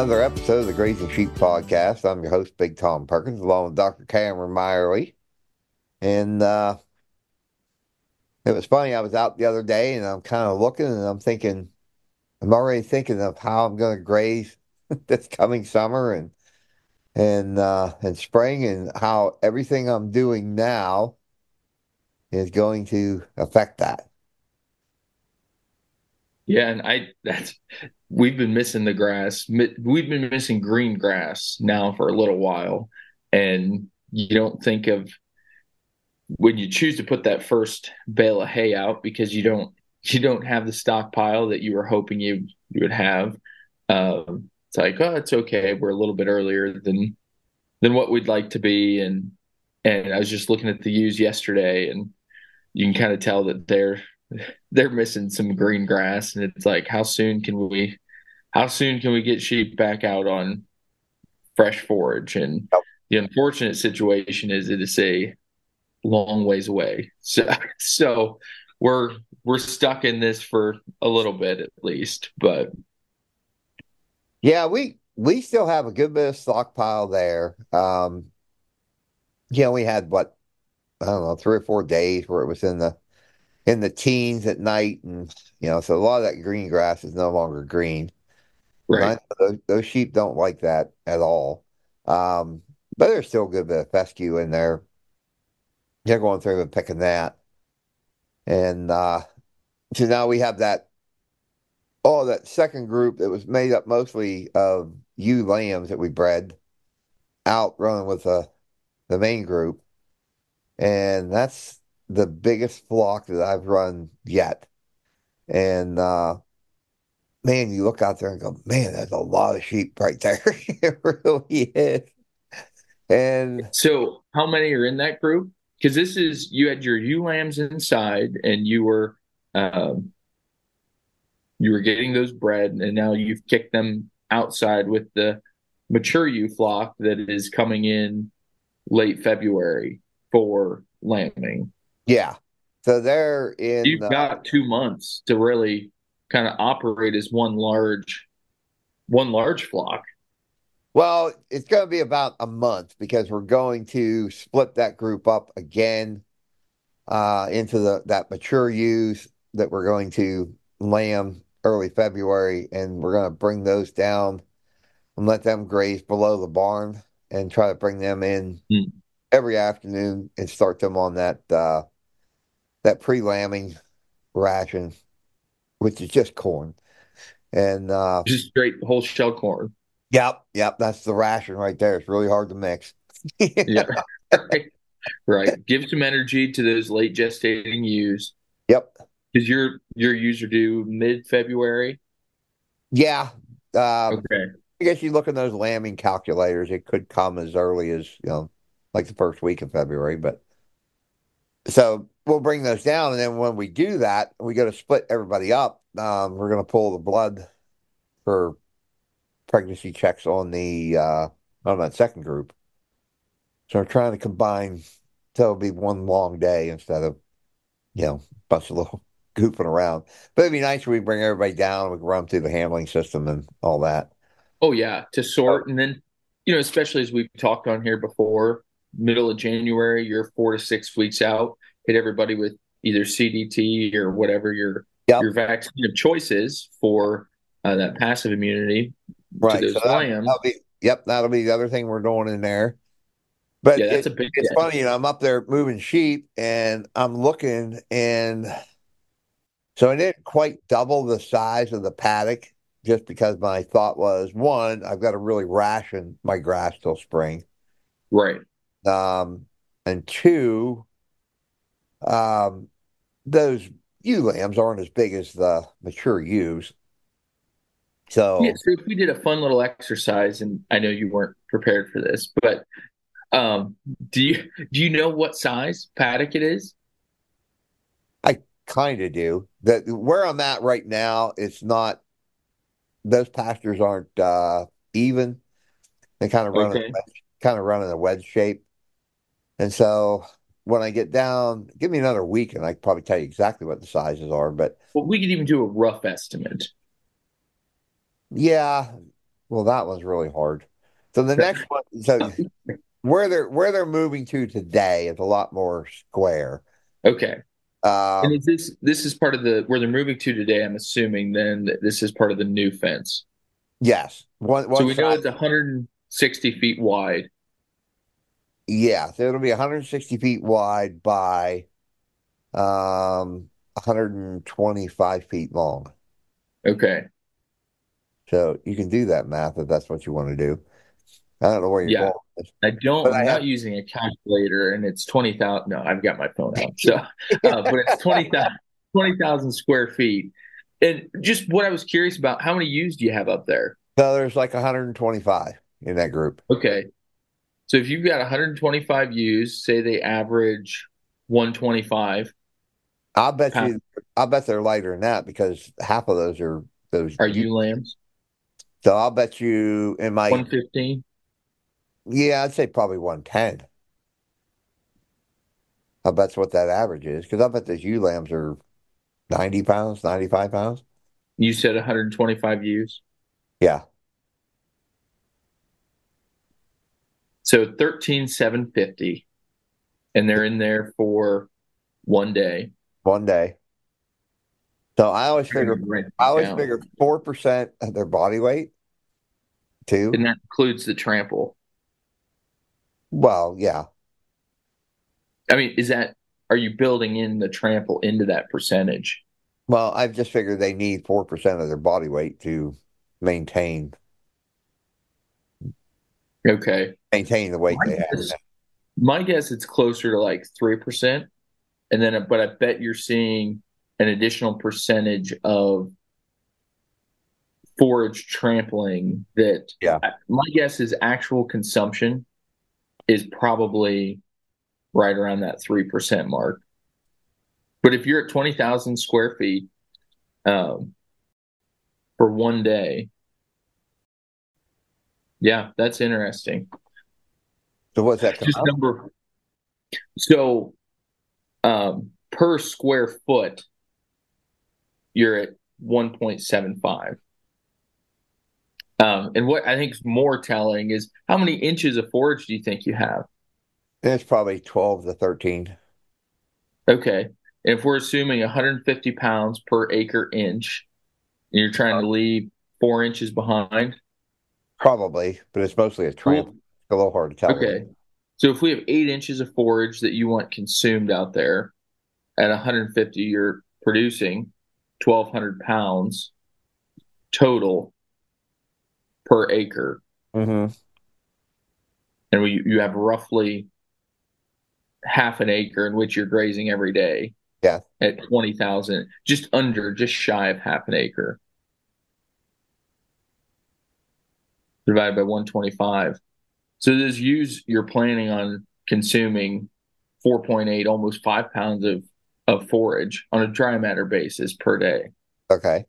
another episode of the Grazing Sheep Podcast. I'm your host, Big Tom Perkins, along with Dr. Cameron Meyerly. And uh, it was funny, I was out the other day and I'm kind of looking and I'm thinking, I'm already thinking of how I'm going to graze this coming summer and and uh, and spring and how everything I'm doing now is going to affect that. Yeah, and I that's we've been missing the grass. We've been missing green grass now for a little while, and you don't think of when you choose to put that first bale of hay out because you don't you don't have the stockpile that you were hoping you you would have. Um, it's like, oh, it's okay. We're a little bit earlier than than what we'd like to be, and and I was just looking at the ewes yesterday, and you can kind of tell that they're they're missing some green grass, and it's like, how soon can we, how soon can we get sheep back out on fresh forage? And yep. the unfortunate situation is it is a long ways away. So so we're we're stuck in this for a little bit at least, but yeah, we we still have a good bit of stockpile there. Um, yeah, we had what I don't know three or four days where it was in the in the teens at night, and you know, so a lot of that green grass is no longer green. Right, those, those, sheep don't like that at all. Um, but there's still a good bit of fescue in there. They're going through and picking that, and uh, so now we have that oh, that second group that was made up mostly of ewe lambs that we bred out running with the the main group, and that's the biggest flock that I've run yet. And uh, man, you look out there and go, man, there's a lot of sheep right there. it really is. And so, how many are in that group? Because this is you had your ewe lambs inside, and you were um, you were getting those bred, and now you've kicked them outside with the mature ewe flock that is coming in late February for lambing. Yeah. So they're in. You've uh, got two months to really kind of operate as one large, one large flock. Well, it's going to be about a month because we're going to split that group up again uh, into the that mature ewes that we're going to lamb early February, and we're going to bring those down and let them graze below the barn and try to bring them in mm. every afternoon and start them on that uh, that pre lambing ration, which is just corn, and uh, just straight whole shell corn. Yep, yep, that's the ration right there. It's really hard to mix. yeah, right. right. Give some energy to those late gestating ewes. Yep. Is your your user due mid February? Yeah. Um, okay. I guess you look in those lambing calculators, it could come as early as, you know, like the first week of February. But so we'll bring those down. And then when we do that, we go to split everybody up. Um, we're going to pull the blood for pregnancy checks on the, uh, on that second group. So we're trying to combine so it'll be one long day instead of, you know, a bunch of little goofing around. But it'd be nice if we bring everybody down. We can run through the handling system and all that. Oh yeah, to sort and then you know, especially as we've talked on here before, middle of January, you're four to six weeks out. Hit everybody with either CDT or whatever your yep. your vaccine of choice is for uh, that passive immunity right. so that, will be, yep, that'll be the other thing we're doing in there. But yeah, that's it, a big. It's funny, you know. I'm up there moving sheep, and I'm looking, and so I didn't quite double the size of the paddock just because my thought was one, I've got to really ration my grass till spring. Right. Um, and two, um, those ewe lambs aren't as big as the mature ewes. So, yeah, so if we did a fun little exercise, and I know you weren't prepared for this, but um, do you do you know what size paddock it is? I kind of do. That where I'm at right now, it's not those pastures aren't uh, even. They kind of run okay. kind of run in a wedge shape, and so when I get down, give me another week, and I can probably tell you exactly what the sizes are. But well, we could even do a rough estimate. Yeah, well, that was really hard. So the next one, so where they're where they're moving to today is a lot more square. Okay. Um, And is this this is part of the where they're moving to today? I'm assuming then this is part of the new fence. yes, one, one so we know it's 160 feet wide. Yeah, it'll be 160 feet wide by um 125 feet long. Okay. So you can do that math if that's what you want to do. I don't know where you're Yeah. going. I don't. But I I'm have- not using a calculator, and it's twenty thousand. No, I've got my phone out. So, uh, but it's 20,000 20,000 square feet. And just what I was curious about, how many ewes do you have up there? So there's like 125 in that group. Okay, so if you've got 125 ewes, say they average 125, I'll bet Half. you. I'll bet they're lighter than that because half of those are those. are ewe lambs So I'll bet you in my 115? yeah, I'd say probably 110. I bet's what that average is because I bet those ewe lambs are 90 pounds, 95 pounds. You said 125 ewes, Yeah. So 13,750, and they're in there for one day. one day. So I always figure I always Down. figure four percent of their body weight. Two. and that includes the trample. Well, yeah. I mean, is that are you building in the trample into that percentage? Well, I've just figured they need four percent of their body weight to maintain Okay. maintain the weight My they have. guess, my guess it's closer to like three percent, and then but I bet you're seeing an additional percentage of forage trampling that. Yeah. My guess is actual consumption is probably right around that three percent mark. But if you're at twenty thousand square feet, um, for one day. Yeah, that's interesting. So what's that? Just number. So, um, per square foot, you're at 1.75. Um, and what I think is more telling is how many inches of forage do you think you have? It's probably twelve to thirteen. Okay. And if we're assuming 150 pounds per acre inch, and you're trying to leave four inches behind, Probably, but it's mostly a tramp. It's a little hard to tell. Okay. So if we have eight inches of forage that you want consumed out there at 150, you're producing 1,200 pounds total per acre. Mm-hmm. And we, you have roughly half an acre in which you're grazing every day. Yeah. At 20,000, just under, just shy of half an acre. Divided by 125. So those ewes you're planning on consuming 4.8, almost five pounds of, of forage on a dry matter basis per day, Okay.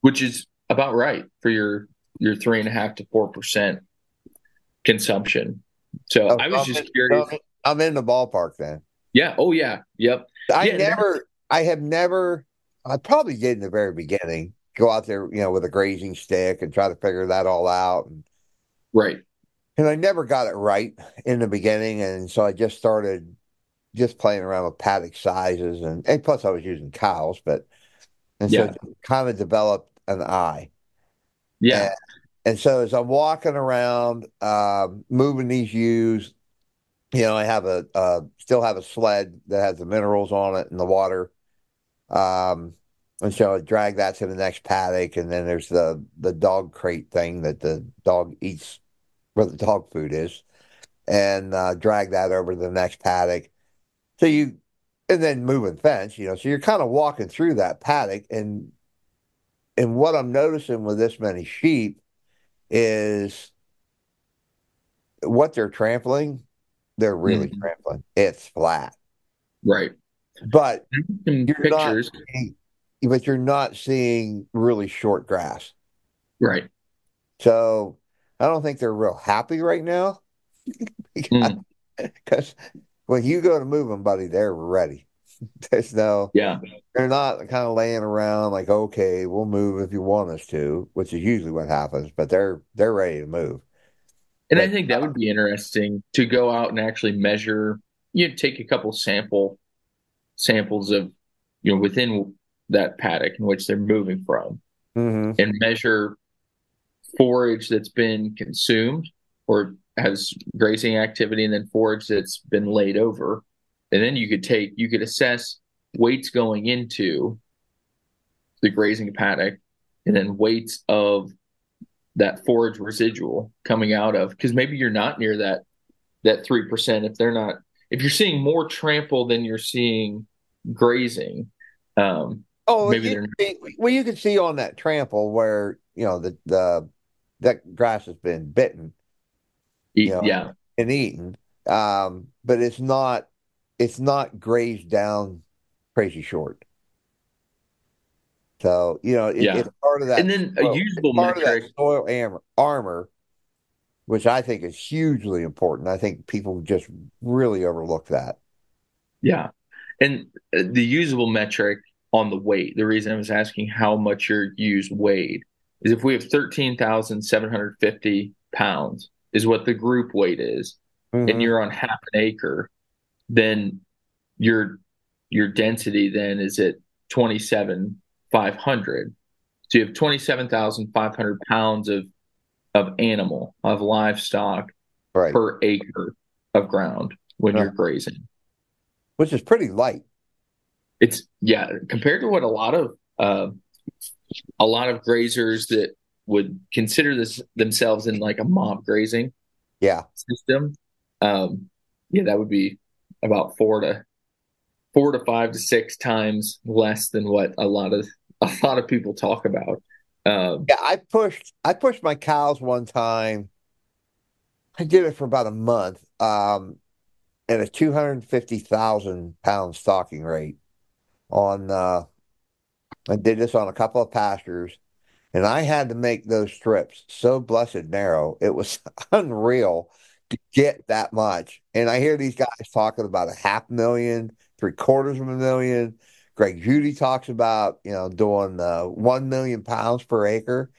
which is about right for your your three and a half to four percent consumption. So Oh, I was I'm just in- curious. I'm in- I'm in the ballpark then. Yeah. Oh yeah. Yep. I Yeah, never, I have never, I probably did in the very beginning, go out there, you know, with a grazing stick and try to figure that all out. And, Right. and I never got it right in the beginning. And so I just started just playing around with paddock sizes. And, and plus I was using cows, but, and Yeah. so kind of developed an eye. Yeah. And so as I'm walking around, um, moving these ewes, you know, I have a uh, still have a sled that has the minerals on it and the water. Um, and so I drag that to the next paddock, and then there's the the dog crate thing that the dog eats where the dog food is, and uh, drag that over to the next paddock. So you, and then moving fence, you know, so you're kind of walking through that paddock, and and what I'm noticing with this many sheep is what they're trampling, they're really Mhm. trampling. It's flat. Right. But Some You're not- pictures. But you're not seeing really short grass. Right. So I don't think they're real happy right now. Mm. Because when you go to move them, buddy, they're ready. There's no, yeah, they're not kind of laying around like, okay, we'll move if you want us to, which is usually what happens. But they're they're ready to move. And but, I think that would be interesting to go out and actually measure. You know, take a couple sample samples of you know within that paddock in which they're moving from, mm-hmm. and measure forage that's been consumed or has grazing activity, and then forage that's been laid over, and then you could take you could assess weights going into the grazing paddock, and then weights of that forage residual coming out of because maybe you're not near that that three percent if they're not if you're seeing more trample than you're seeing grazing. Um, oh, maybe you, they're well, you can see on that trample where you know the the that grass has been bitten, you know, yeah, and eaten. Um, but it's not it's not grazed down crazy short. So you know, it, yeah. it's part of that. And then a usable part metric, of that soil armor, armor, which I think is hugely important. I think people just really overlook that. Yeah, and uh, the usable metric on the weight. The reason I was asking how much your ewes weighed is if we have thirteen thousand seven hundred fifty pounds is what the group weight is, mm-hmm. and you're on half an acre, then your your density then is at twenty seven 500. So you have 27,500 pounds of of animal, of livestock right. per acre of ground when you're grazing. Which is pretty light. It's yeah, compared to what a lot of uh, a lot of grazers that would consider this themselves in like a mob grazing yeah system. Um, yeah, that would be about four to four to five to six times less than what a lot of a lot of people talk about. Um, yeah, I pushed I pushed my cows one time. I did it for about a month um, at a two hundred fifty thousand pound stocking rate. On uh, I did this on a couple of pastures, and I had to make those strips so blessed narrow. It was unreal to get that much. And I hear these guys talking about a half million, three quarters of a million. Greg Judy talks about, you know, doing uh, 1 million pounds per acre.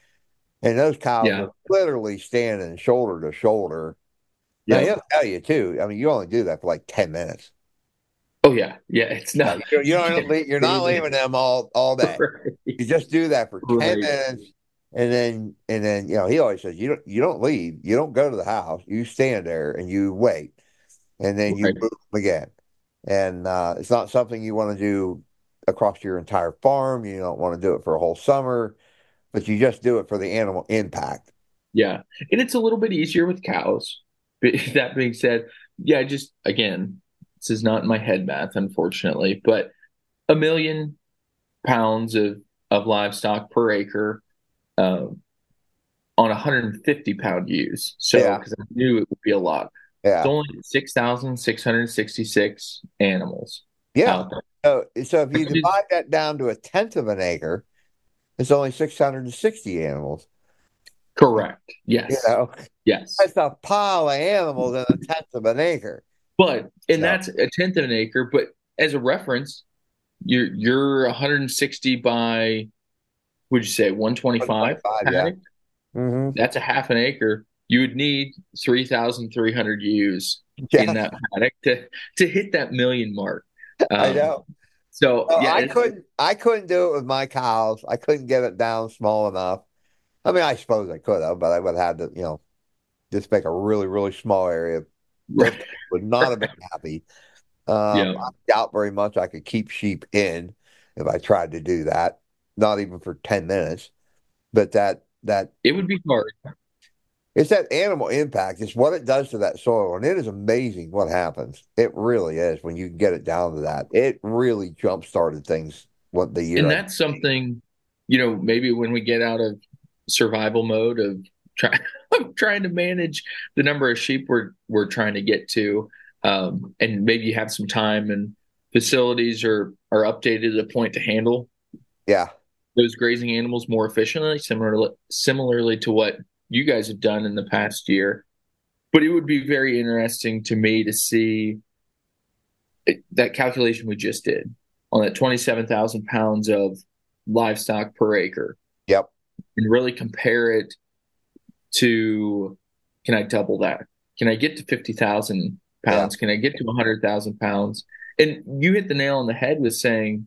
And those cows yeah. are literally standing shoulder to shoulder. Yeah. Now, he'll tell you, too. I mean, you only do that for like 10 minutes. Oh, yeah. Yeah. It's not. You, you don't, you're not leaving them all, all day. Right. You just do that for 10 right. minutes. And then, and then, you know, he always says, you don't, you don't leave. You don't go to the house. You stand there and you wait. And then right. you move again. And uh, it's not something you want to do across your entire farm. You don't want to do it for a whole summer, but you just do it for the animal impact. Yeah. And it's a little bit easier with cows. that being said, yeah, just again, this is not my head math, unfortunately, but a million pounds of, of livestock per acre uh, on 150 pound ewes. So, because yeah. I knew it would be a lot. Yeah. It's only 6,666 animals. Yeah. So, so if you divide that down to a tenth of an acre, it's only 660 animals. Correct. Yes. You know, yes. That's a pile of animals in a tenth of an acre. But and so. that's a tenth of an acre. But as a reference, you're you're 160 by would you say 125? yeah. Mm-hmm. That's a half an acre. You would need 3,300 ewes yeah. in that paddock to to hit that million mark. Um, I know. So yeah, I couldn't. I couldn't do it with my cows. I couldn't get it down small enough. I mean, I suppose I could have, but I would have had to, you know, just make a really, really small area. Right. Would not have been happy. Um, yeah. I doubt very much I could keep sheep in if I tried to do that. Not even for ten minutes. But that that it would be hard. It's that animal impact. It's what it does to that soil. And it is amazing what happens. It really is when you get it down to that. It really jump started things what the year. And that's something, you know, maybe when we get out of survival mode of trying trying to manage the number of sheep we're we're trying to get to. Um, and maybe you have some time and facilities are are updated to the point to handle yeah those grazing animals more efficiently, similarly similarly to what you guys have done in the past year. But it would be very interesting to me to see that calculation we just did on that 27,000 pounds of livestock per acre. Yep. And really compare it to can I double that? Can I get to 50,000 pounds? Yeah. Can I get to 100,000 pounds? And you hit the nail on the head with saying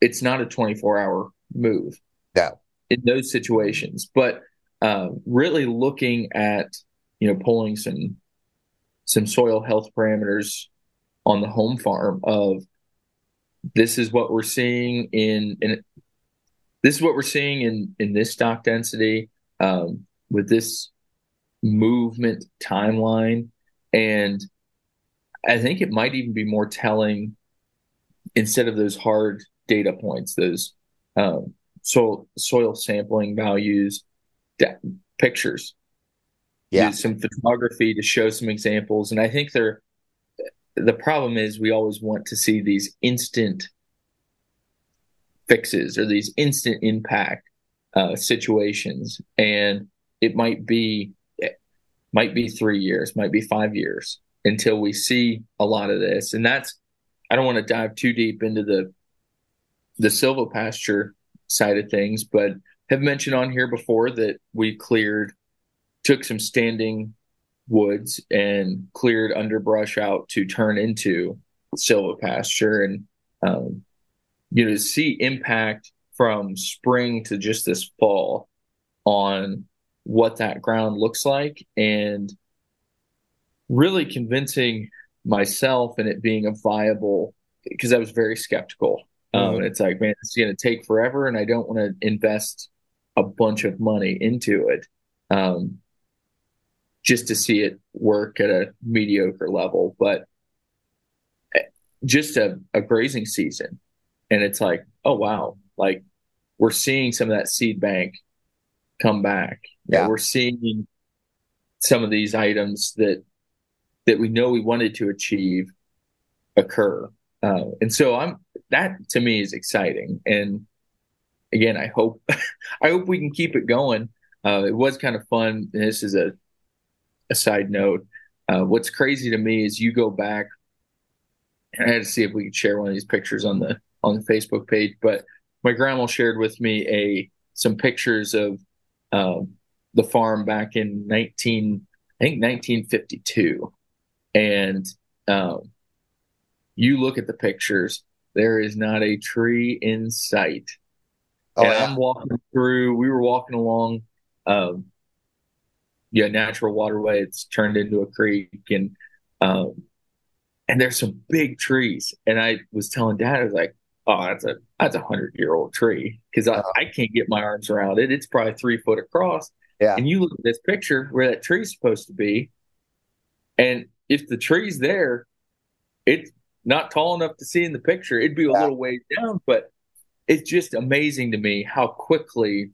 it's not a 24 hour move. No. In those situations. But uh, really looking at, you know, pulling some some soil health parameters on the home farm of this is what we're seeing in in this is what we're seeing in in this stock density um, with this movement timeline. And i think it might even be more telling instead of those hard data points those um, soil soil sampling values pictures. Yeah. Some photography to show some examples. And i think they're the problem is we always want to see these instant fixes or these instant impact uh, situations. And it might be it might be three years might be five years until we see a lot of this. And that's i don't want to dive too deep into the the silvopasture side of things but have mentioned on here before that we cleared took some standing woods and cleared underbrush out to turn into silvopasture and um, you know to see impact from spring to just this fall on what that ground looks like and really convincing myself and it being a viable because I was very skeptical. Um, mm-hmm. it's like, man, it's going to take forever, and I don't want to invest a bunch of money into it. Um, just to see it work at a mediocre level. But eh, just a, a grazing season. And it's like, oh, wow. Like we're seeing some of that seed bank come back. Yeah. we're seeing some of these items that that we know we wanted to achieve occur. Uh, and so I'm that to me is exciting. And again, I hope I hope we can keep it going. Uh, it was kind of fun. This is a a side note. Uh, what's crazy to me is you go back. I had to see if we could share one of these pictures on the on the Facebook page, but my grandma shared with me a some pictures of um, the farm back in nineteen, I think nineteen fifty two, and um, you look at the pictures. There is not a tree in sight. Oh, and yeah. I'm walking through. We were walking along um, yeah, natural waterway. It's turned into a creek, and um, and there's some big trees. And I was telling Dad, I was like, "Oh, that's a that's a hundred year old tree because I, uh-huh. I can't get my arms around it. It's probably three foot across." Yeah. And you look at this picture where that tree's supposed to be, and if the tree's there, it's not tall enough to see in the picture. It'd be a yeah. little ways down, but it's just amazing to me how quickly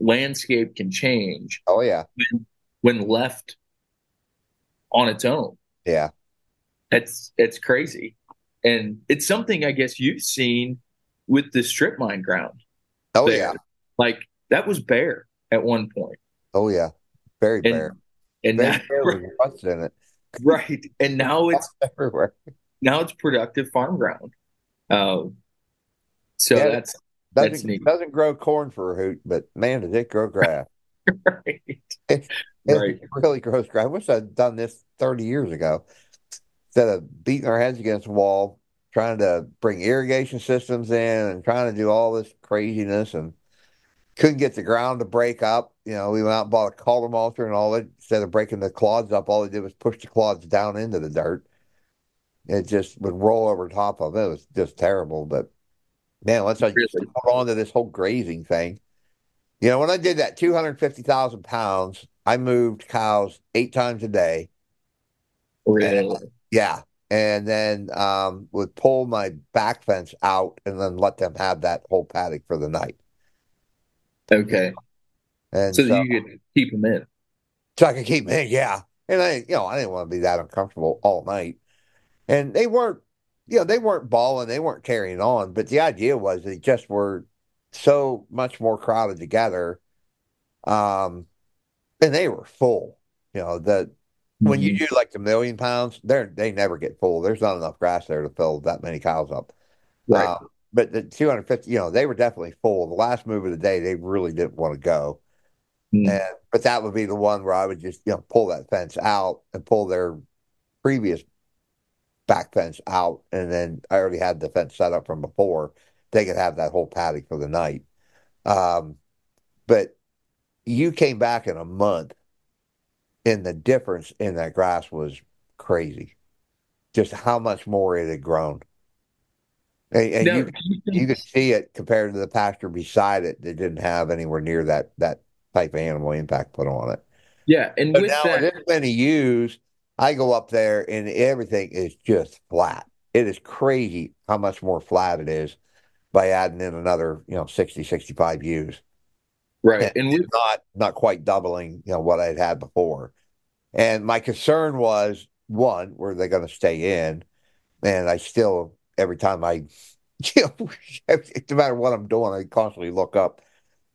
landscape can change. Oh yeah. When, when left on its own. Yeah. It's it's crazy. And it's something I guess you've seen with the strip mine ground. Oh there. yeah. Like that was bare at one point. Oh yeah. Very and, bare. And Very now, in it. Right. And now it's everywhere. Now it's productive farm ground. Um, so yeah, that's doesn't, doesn't grow corn for a hoot, but man, does it grow grass. right. It, it right. really grows grass. I wish I'd done this 30 years ago. Instead of beating our heads against the wall, trying to bring irrigation systems in and trying to do all this craziness and couldn't get the ground to break up. You know, we went out and bought a culver mulcher and all that. Instead of breaking the clods up, all they did was push the clods down into the dirt. It just would roll over top of it. It was just terrible. But Man, let's hold on to this whole grazing thing. You know, when I did that 250,000 pounds, I moved cows eight times a day. Really? And, yeah. And then um, would pull my back fence out and then let them have that whole paddock for the night. Okay. And so, so you could keep them in. So I could keep them in, yeah. And I, you know, I didn't want to be that uncomfortable all night. And they weren't you know, they weren't bawling, they weren't carrying on, but the idea was they just were so much more crowded together. Um, and they were full, you know, the when you do like the million pounds, they're they never get full. There's not enough grass there to fill that many cows up. Right. Um, but the 250, you know, they were definitely full. The last move of the day, they really didn't want to go. Mm. And but that would be the one where I would just you know pull that fence out and pull their previous back fence out, and then I already had the fence set up from before. They could have that whole paddock for the night. Um, but you came back in a month, and the difference in that grass was crazy. Just how much more it had grown. And, and you you you could see it compared to the pasture beside it that didn't have anywhere near that that type of animal impact put on it. yeah, and But with now that, this many ewes, I go up there and everything is just flat. It is crazy how much more flat it is by adding in another, you know, 60, 65 ewes. Right, and with Not not quite doubling, you know, what I'd had before. And my concern was one, were they going to stay in? And I still every time I you know, no matter what I'm doing, I constantly look up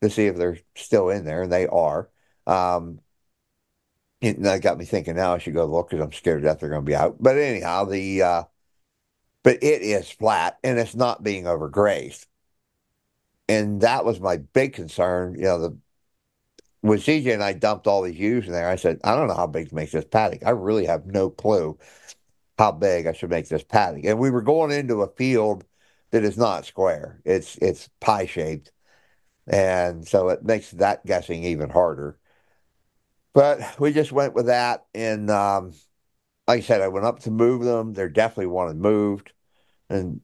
to see if they're still in there, and they are. Um, and that got me thinking now I should go look because I'm scared that they're going to be out. But anyhow, the uh, but it is flat and it's not being overgrazed, and that was my big concern. You know, the when CJ and I dumped all these ewes in there, I said I don't know how big to make this paddock. I really have no clue how big I should make this paddock. And we were going into a field that is not square; it's it's pie shaped, and so it makes that guessing even harder. But we just went with that. And um, like I said, I went up to move them. They're definitely wanted moved. And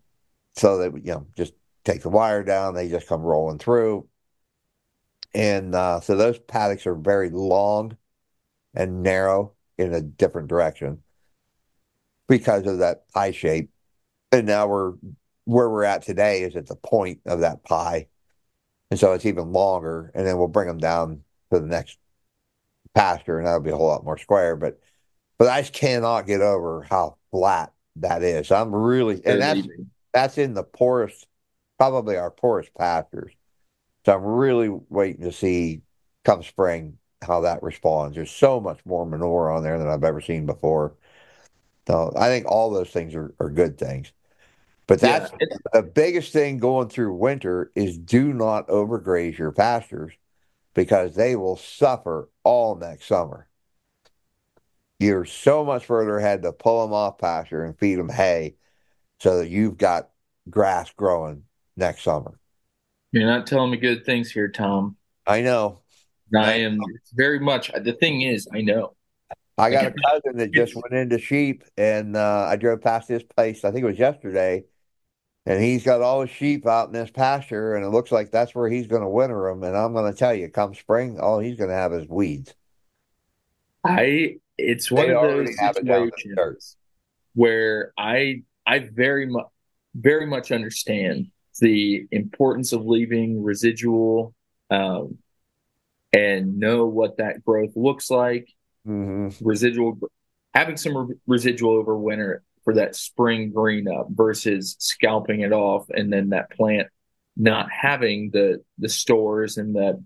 so they, you know, just take the wire down. They just come rolling through. And uh, so those paddocks are very long and narrow in a different direction because of that pie shape. And now we're where we're at today is at the point of that pie. And so it's even longer. And then we'll bring them down to the next pasture, and that'll be a whole lot more square. But but I just cannot get over how flat that is. I'm really and that's that's in the poorest, probably our poorest pastures. So I'm really waiting to see come spring how that responds. There's so much more manure on there than I've ever seen before. So I think all those things are, are good things. But that's yeah, the biggest thing going through winter is do not overgraze your pastures because they will suffer all next summer. You're so much further ahead to pull them off pasture and feed them hay so that you've got grass growing next summer. you're not telling me good things here, Tom. I know. I am very much. The thing is, I know. I got a cousin that just went into sheep, and uh, I drove past his place. I think it was yesterday, and he's got all his sheep out in this pasture, and it looks like that's where he's going to winter them. And I'm going to tell you, come spring, all he's going to have is weeds. I it's one They of those have it down in the situations where I I very much very much understand the importance of leaving residual um, and know what that growth looks like. hmm Residual having some re- residual over winter for that spring green up versus scalping it off and then that plant not having the the stores and the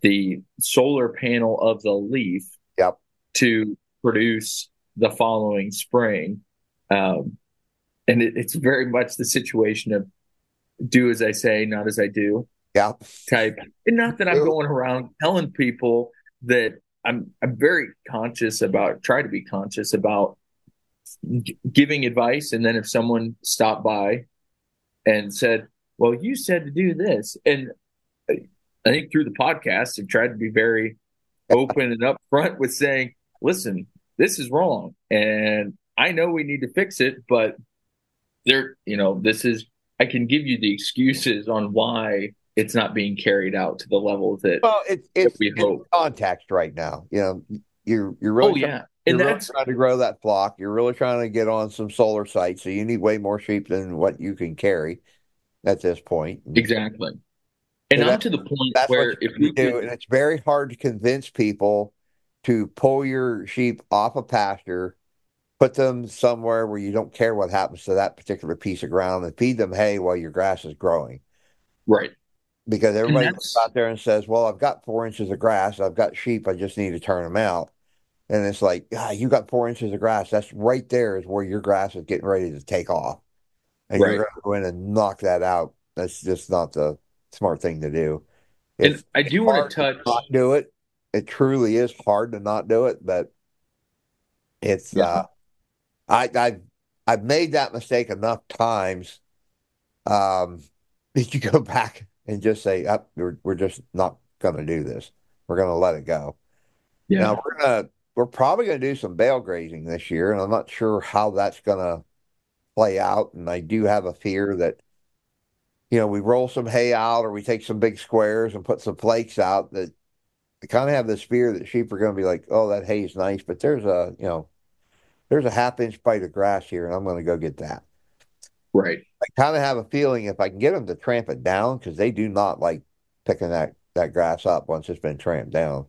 the solar panel of the leaf Yep. to produce the following spring. Um, and it, it's very much the situation of do as I say, not as I do Yep. type. And not that I'm going around telling people that I'm I'm very conscious about try to be conscious about g- giving advice and then if someone stopped by and said, "Well, you said to do this." And I I think through the podcast I've tried to be very open and upfront with saying, "Listen, this is wrong and I know we need to fix it, but there, you know, this is I can give you the excuses on why it's not being carried out to the level that Well, it's it's we in hope. context right now. You know, you're you're really oh trying, yeah. And really trying to grow that flock. You're really trying to get on some solar sites, so you need way more sheep than what you can carry at this point. exactly. And And I'm to the point That's where if we do, could, and it's very hard to convince people to pull your sheep off a pasture, put them somewhere where you don't care what happens to that particular piece of ground, and feed them hay while your grass is growing. right. Because everybody goes out there and says, "Well, I've got four inches of grass. I've got sheep. I just need to turn them out." and it's like, ah, you got four inches of grass. That's right there is where your grass is getting ready to take off, and Right. you're going to go in and knock that out. That's just not the smart thing to do. And I do want to touch. not do it. It truly is hard to not do it, but it's Yeah. uh, I I've I've made that mistake enough times. Um, that you go back and just say, "Up, we're we're just not going to do this. We're going to let it go." Yeah. Now we're gonna we're probably gonna do some bale grazing this year, and I'm not sure how that's gonna play out. And I do have a fear that, you know, we roll some hay out or we take some big squares and put some flakes out that I kind of have this fear that sheep are gonna be like, oh, that hay's nice, but there's a, you know, there's a half inch bite of grass here, and I'm gonna go get that. Right. I kind of have a feeling if I can get them to tramp it down, because they do not like picking that that grass up once it's been tramped down.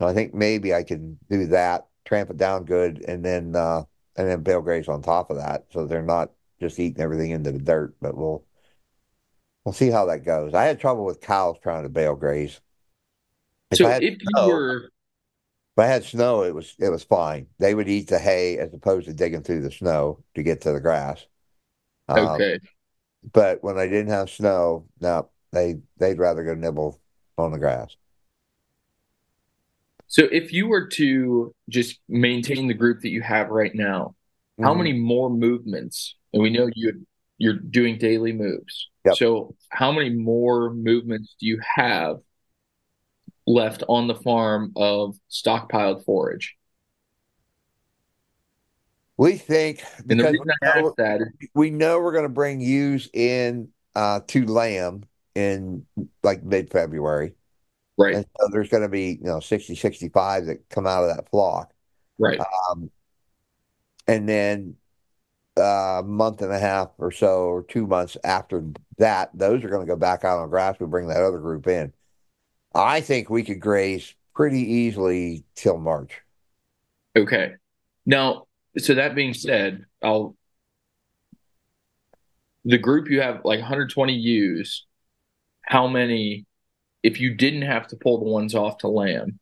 So I think maybe I can do that, tramp it down good, and then uh and then bale graze on top of that, so they're not just eating everything into the dirt. But we'll we'll see how that goes. I had trouble with cows trying to bale graze. If So if you were, if I had snow, it was it was fine. They would eat the hay as opposed to digging through the snow to get to the grass. Um, okay. but when I didn't have snow, no, they they'd rather go nibble on the grass. So if you were to just maintain the group that you have right now, how Mhm. many more movements? And we know you you're doing daily moves. Yep. So how many more movements do you have left on the farm of stockpiled forage? We think because we know, that is we know we're going to bring ewes in uh, to lamb in like mid-February. right, And so there's going to be, you know, 60, 65 that come out of that flock. right, Um, and then uh, a month and a half or so, or two months after that, those are going to go back out on grass. We bring that other group in. I think we could graze pretty easily till March. okay. Now, so that being said, I'll the group you have like 120 ewes, how many, if you didn't have to pull the ones off to lamb,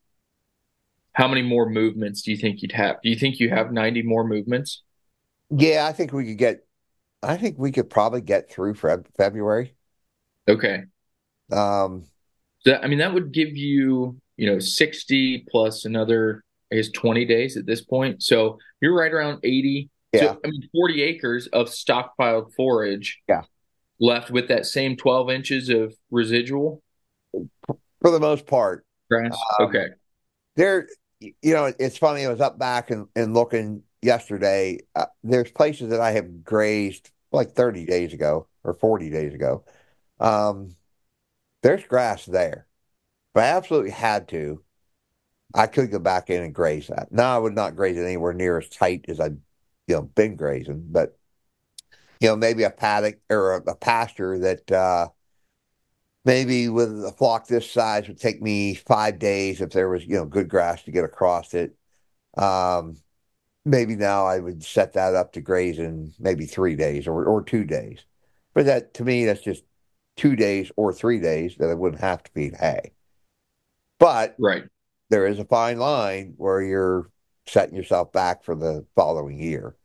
how many more movements do you think you'd have? Do you think you have 90 more movements? Yeah, I think we could get, I think we could probably get through Feb February. Okay. Um, that, I mean, that would give you, you know, 60 plus another, I guess, 20 days at this point. So you're right around 80. yeah, So, I mean, 40 acres of stockpiled forage Yeah. left with that same 12 inches of residual for the most part. grass. Um, Okay. There, you know, it's funny. I was up back and, and looking yesterday. Uh, there's places that I have grazed like 30 days ago or 40 days ago. Um, there's grass there. If I absolutely had to, I could go back in and graze that. Now I would not graze it anywhere near as tight as I, you know, been grazing, but you know, maybe a paddock or a, a pasture that uh maybe with a flock this size would take me five days if there was, you know, good grass to get across it. Um, maybe now I would set that up to graze in maybe three days or, or two days. But that to me, that's just two days or three days that I wouldn't have to feed hay. But Right. there is a fine line where you're setting yourself back for the following year.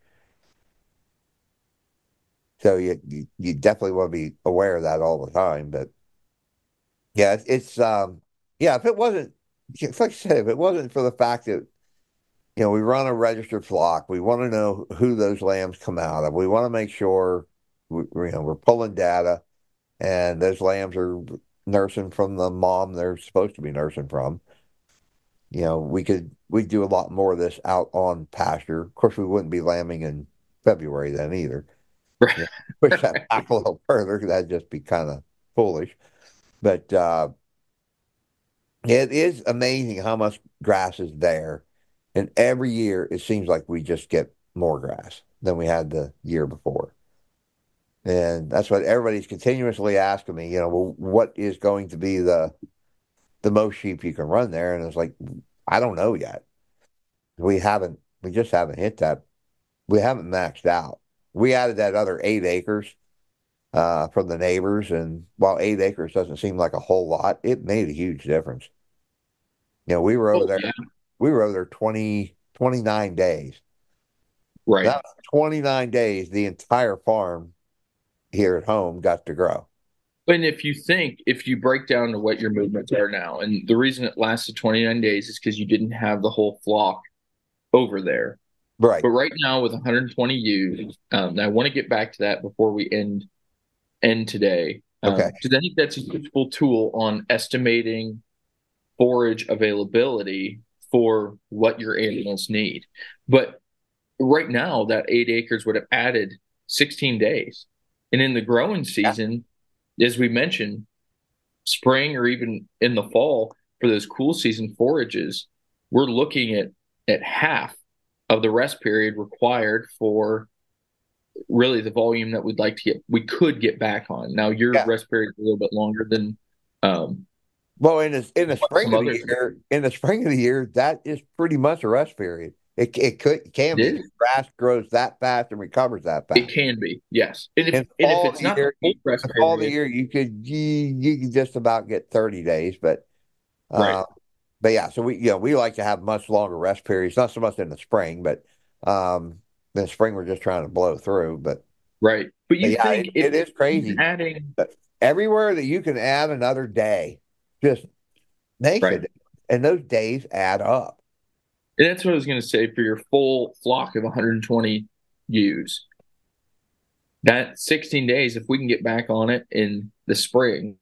So you you, you definitely want to be aware of that all the time. But yeah, it's, it's um yeah, if it wasn't like I said, if it wasn't for the fact that you know we run a registered flock, we want to know who those lambs come out of. We want to make sure we, you know we're pulling data, and those lambs are nursing from the mom they're supposed to be nursing from. You know, we could we do a lot more of this out on pasture. Of course, we wouldn't be lambing in February then either. Right. Yeah, push that back a little further. That'd just be kind of foolish. But uh, it is amazing how much grass is there. And every year it seems like we just get more grass than we had the year before. And that's what everybody's continuously asking me, you know, well, what is going to be the the most sheep you can run there? And it's like, I don't know yet. We haven't, we just haven't hit that. We haven't maxed out. We added that other eight acres uh, from the neighbors, and while eight acres doesn't seem like a whole lot, it made a huge difference. You know, we were over Oh, there. yeah. we were over there 20, 29 days. Right. That 29 days, the entire farm here at home got to grow. And if you think, if you break down to what your movements are now, and the reason it lasted 29 days is because you didn't have the whole flock over there. Right. But right now with 120 ewes, um, I want to get back to that before we end end today. Um, Okay. Because I think that's a useful tool on estimating forage availability for what your animals need. But right now, that eight acres would have added 16 days. And in the growing season, as we mentioned, spring or even in the fall for those cool season forages, we're looking at at half of the rest period required for really the volume that we'd like to get we could get back on. Now your Yeah. rest period is a little bit longer than um Well, in the in the spring of the year, in the spring of the year, that is pretty much a rest period. It it could can It be. Grass grows that fast and recovers that fast. it can be, yes. And if, In and if it's not year- full all the year you could you, you could just about get 30 days but uh Right. but yeah so we you know we like to have much longer rest periods not so much in the spring but um in the spring we're just trying to blow through but right. But you But yeah, think it- it is crazy. adding everywhere that you can add another day just makes Right. it and those days add up And that's what I was going to say for your full flock of 120 ewes. That 16 days, if we can get back on it in the spring,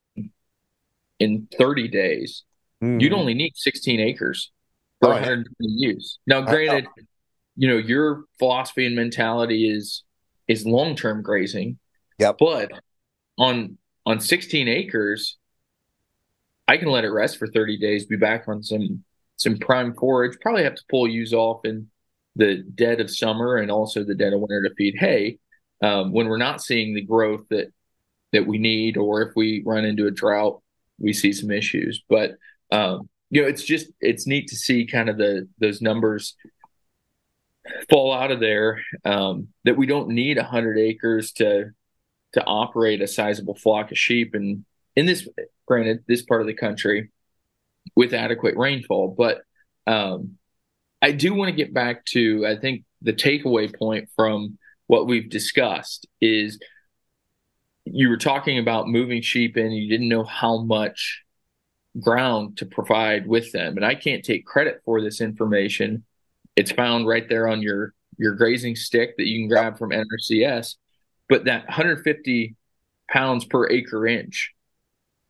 in 30 days, you'd Mhm. only need 16 acres for yeah. 120 ewes. Now, granted, you know your philosophy and mentality is is long term grazing. Yeah. But on on 16 acres, I can let it rest for 30 days, be back on some some prime forage. Probably have to pull ewes off in the dead of summer and also the dead of winter to feed hay um, when we're not seeing the growth that that we need, or if we run into a drought, we see some issues. But um, you know, it's just it's neat to see kind of the those numbers fall out of there. Um, that we don't need hundred acres to to operate a sizable flock of sheep, and in this, granted, this part of the country with adequate rainfall, but um, I do want to get back to I think the takeaway point from what we've discussed is you were talking about moving sheep in, you didn't know how much ground to provide with them. And I can't take credit for this information. It's found right there on your your grazing stick that you can grab from NRCS. But that 150 pounds per acre inch,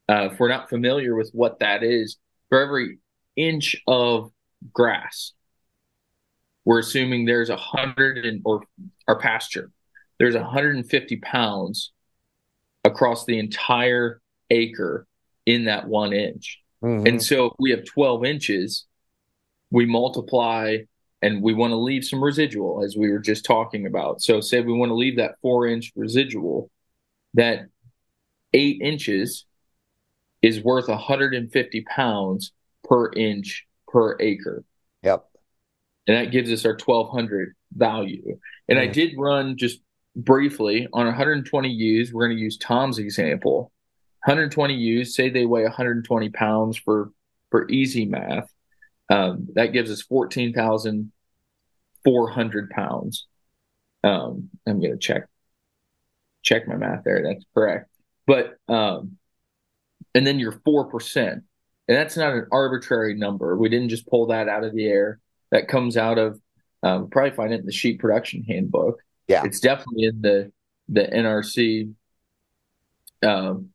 uh, if we're not familiar with what that is, for every inch of grass, we're assuming there's a hundred and or our pasture, there's 150 pounds across the entire acre in that one inch. Mhm. And so if we have 12 inches, we multiply and we want to leave some residual as we were just talking about. So say we want to leave that four inch residual, that eight inches is worth 150 pounds per inch per acre. yep And that gives us our 1200 value. And I Mhm. did run just briefly on 120 ewes. We're going to use Tom's example. 120 ewes, say they weigh 120 pounds for for easy math. Um, that gives us 14,400 pounds. Um, I'm going to check check my math there. That's correct. But um, and then your four percent, and that's not an arbitrary number. We didn't just pull that out of the air. That comes out of um, probably find it in the sheep production handbook. Yeah. it's definitely in the the NRC um,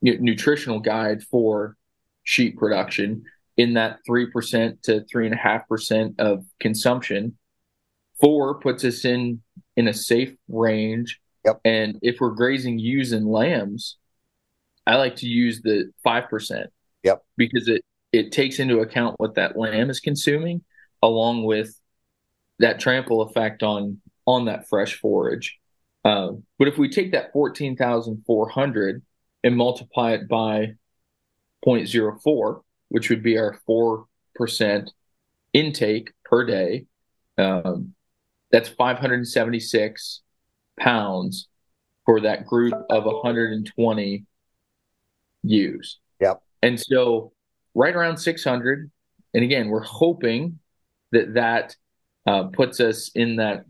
nutritional guide for sheep production. In that three percent to three and a half percent of consumption, four puts us in in a safe range. Yep. And if we're grazing ewes and lambs, I like to use the five percent. Yep. Because it it takes into account what that lamb is consuming, along with that trample effect on on that fresh forage. Uh, but if we take that fourteen thousand four hundred and multiply it by 0.04, which would be our four percent intake per day, um, that's 576 pounds for that group of 120 ewes. Yep. And so right around 600 and again, we're hoping that that uh, puts us in that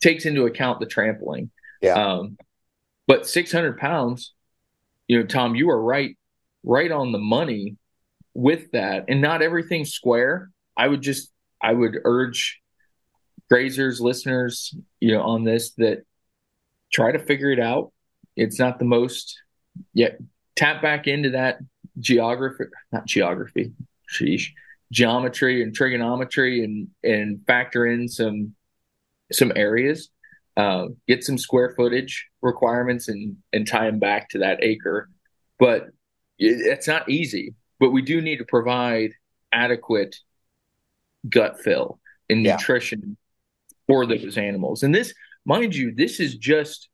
takes into account the trampling. Yeah. Um, but 600 pounds, you know, Tom, you are right, right on the money with that, and not everything square. I would just, I would urge grazers, listeners, you know, on this that try to figure it out. It's not the most yet. Tap back into that geography, not geography, sheesh, geometry and trigonometry, and and factor in some some areas, uh, get some square footage requirements, and and tie them back to that acre. But it, it's not easy. But we do need to provide adequate gut fill and Yeah. nutrition for those animals. And this, mind you, this is just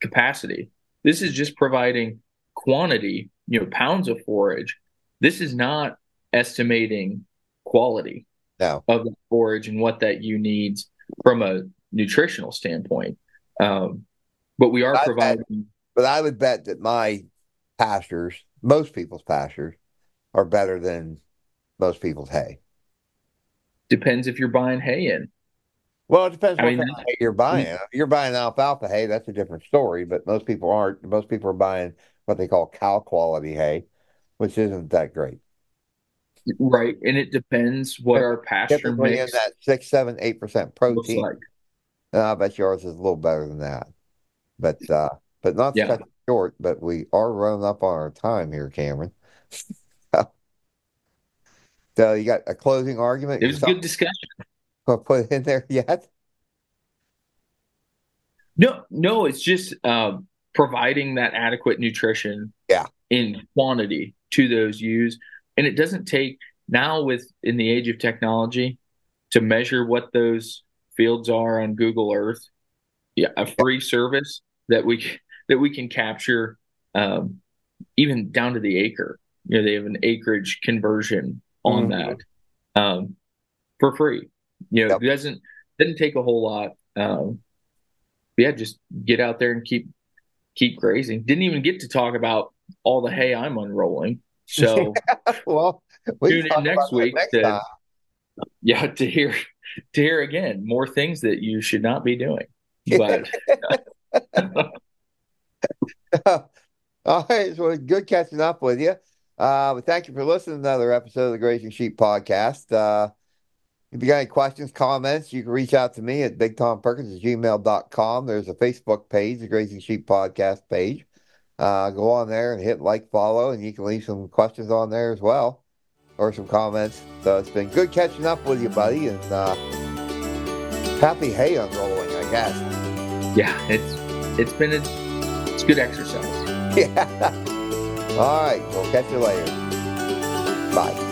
capacity. This is just providing quantity, you know, pounds of forage. This is not estimating quality No. of the forage and what that you needs from a nutritional standpoint. Um, but we are I- providing. But I would bet that my pastures, most people's pastures, are better than most people's hay. depends if you're buying hay in. Well, it depends I what mean, kind of hay you're buying. If you're buying alfalfa hay, that's a different story. But most people aren't. Most people are buying what they call cow quality hay, which isn't that great. Right. And it depends what our pasture Typically in that six, seven, eight percent protein. like. I bet yours is a little better than that. But uh but not Yeah. short, but we are running up on our time here, Cameron. so you got a closing argument? It was a good discussion. Gonna put in there yet? No, no, it's just um, providing that adequate nutrition Yeah. in quantity to those ewes. And it doesn't take now with in the age of technology to measure what those fields are on Google Earth. Yeah, a free service that we that we can capture um, even down to the acre. You know, they have an acreage conversion on Mhm. that um, for free. You know, Yep. it doesn't doesn't take a whole lot. Um, yeah, just get out there and keep keep grazing. Didn't even get to talk about all the hay I'm unrolling. So Well, we Tune in next week next to- time. yeah, to hear to hear again more things that you should not be doing. But All right, so good catching up with you. Uh, but thank you for listening to another episode of the Grazing Sheep Podcast. Uh, if you got any questions, comments, you can reach out to me at bigtomperkins at gmail.com. There's a Facebook page, the Grazing Sheep Podcast page. Uh, go on there and hit like, follow, and you can leave some questions on there as well or some comments. So it's been good catching up with you, buddy, and uh, happy hay unrolling, I guess. yeah, it's it's been a it's good exercise. Yeah. All right. We'll catch you later. Bye.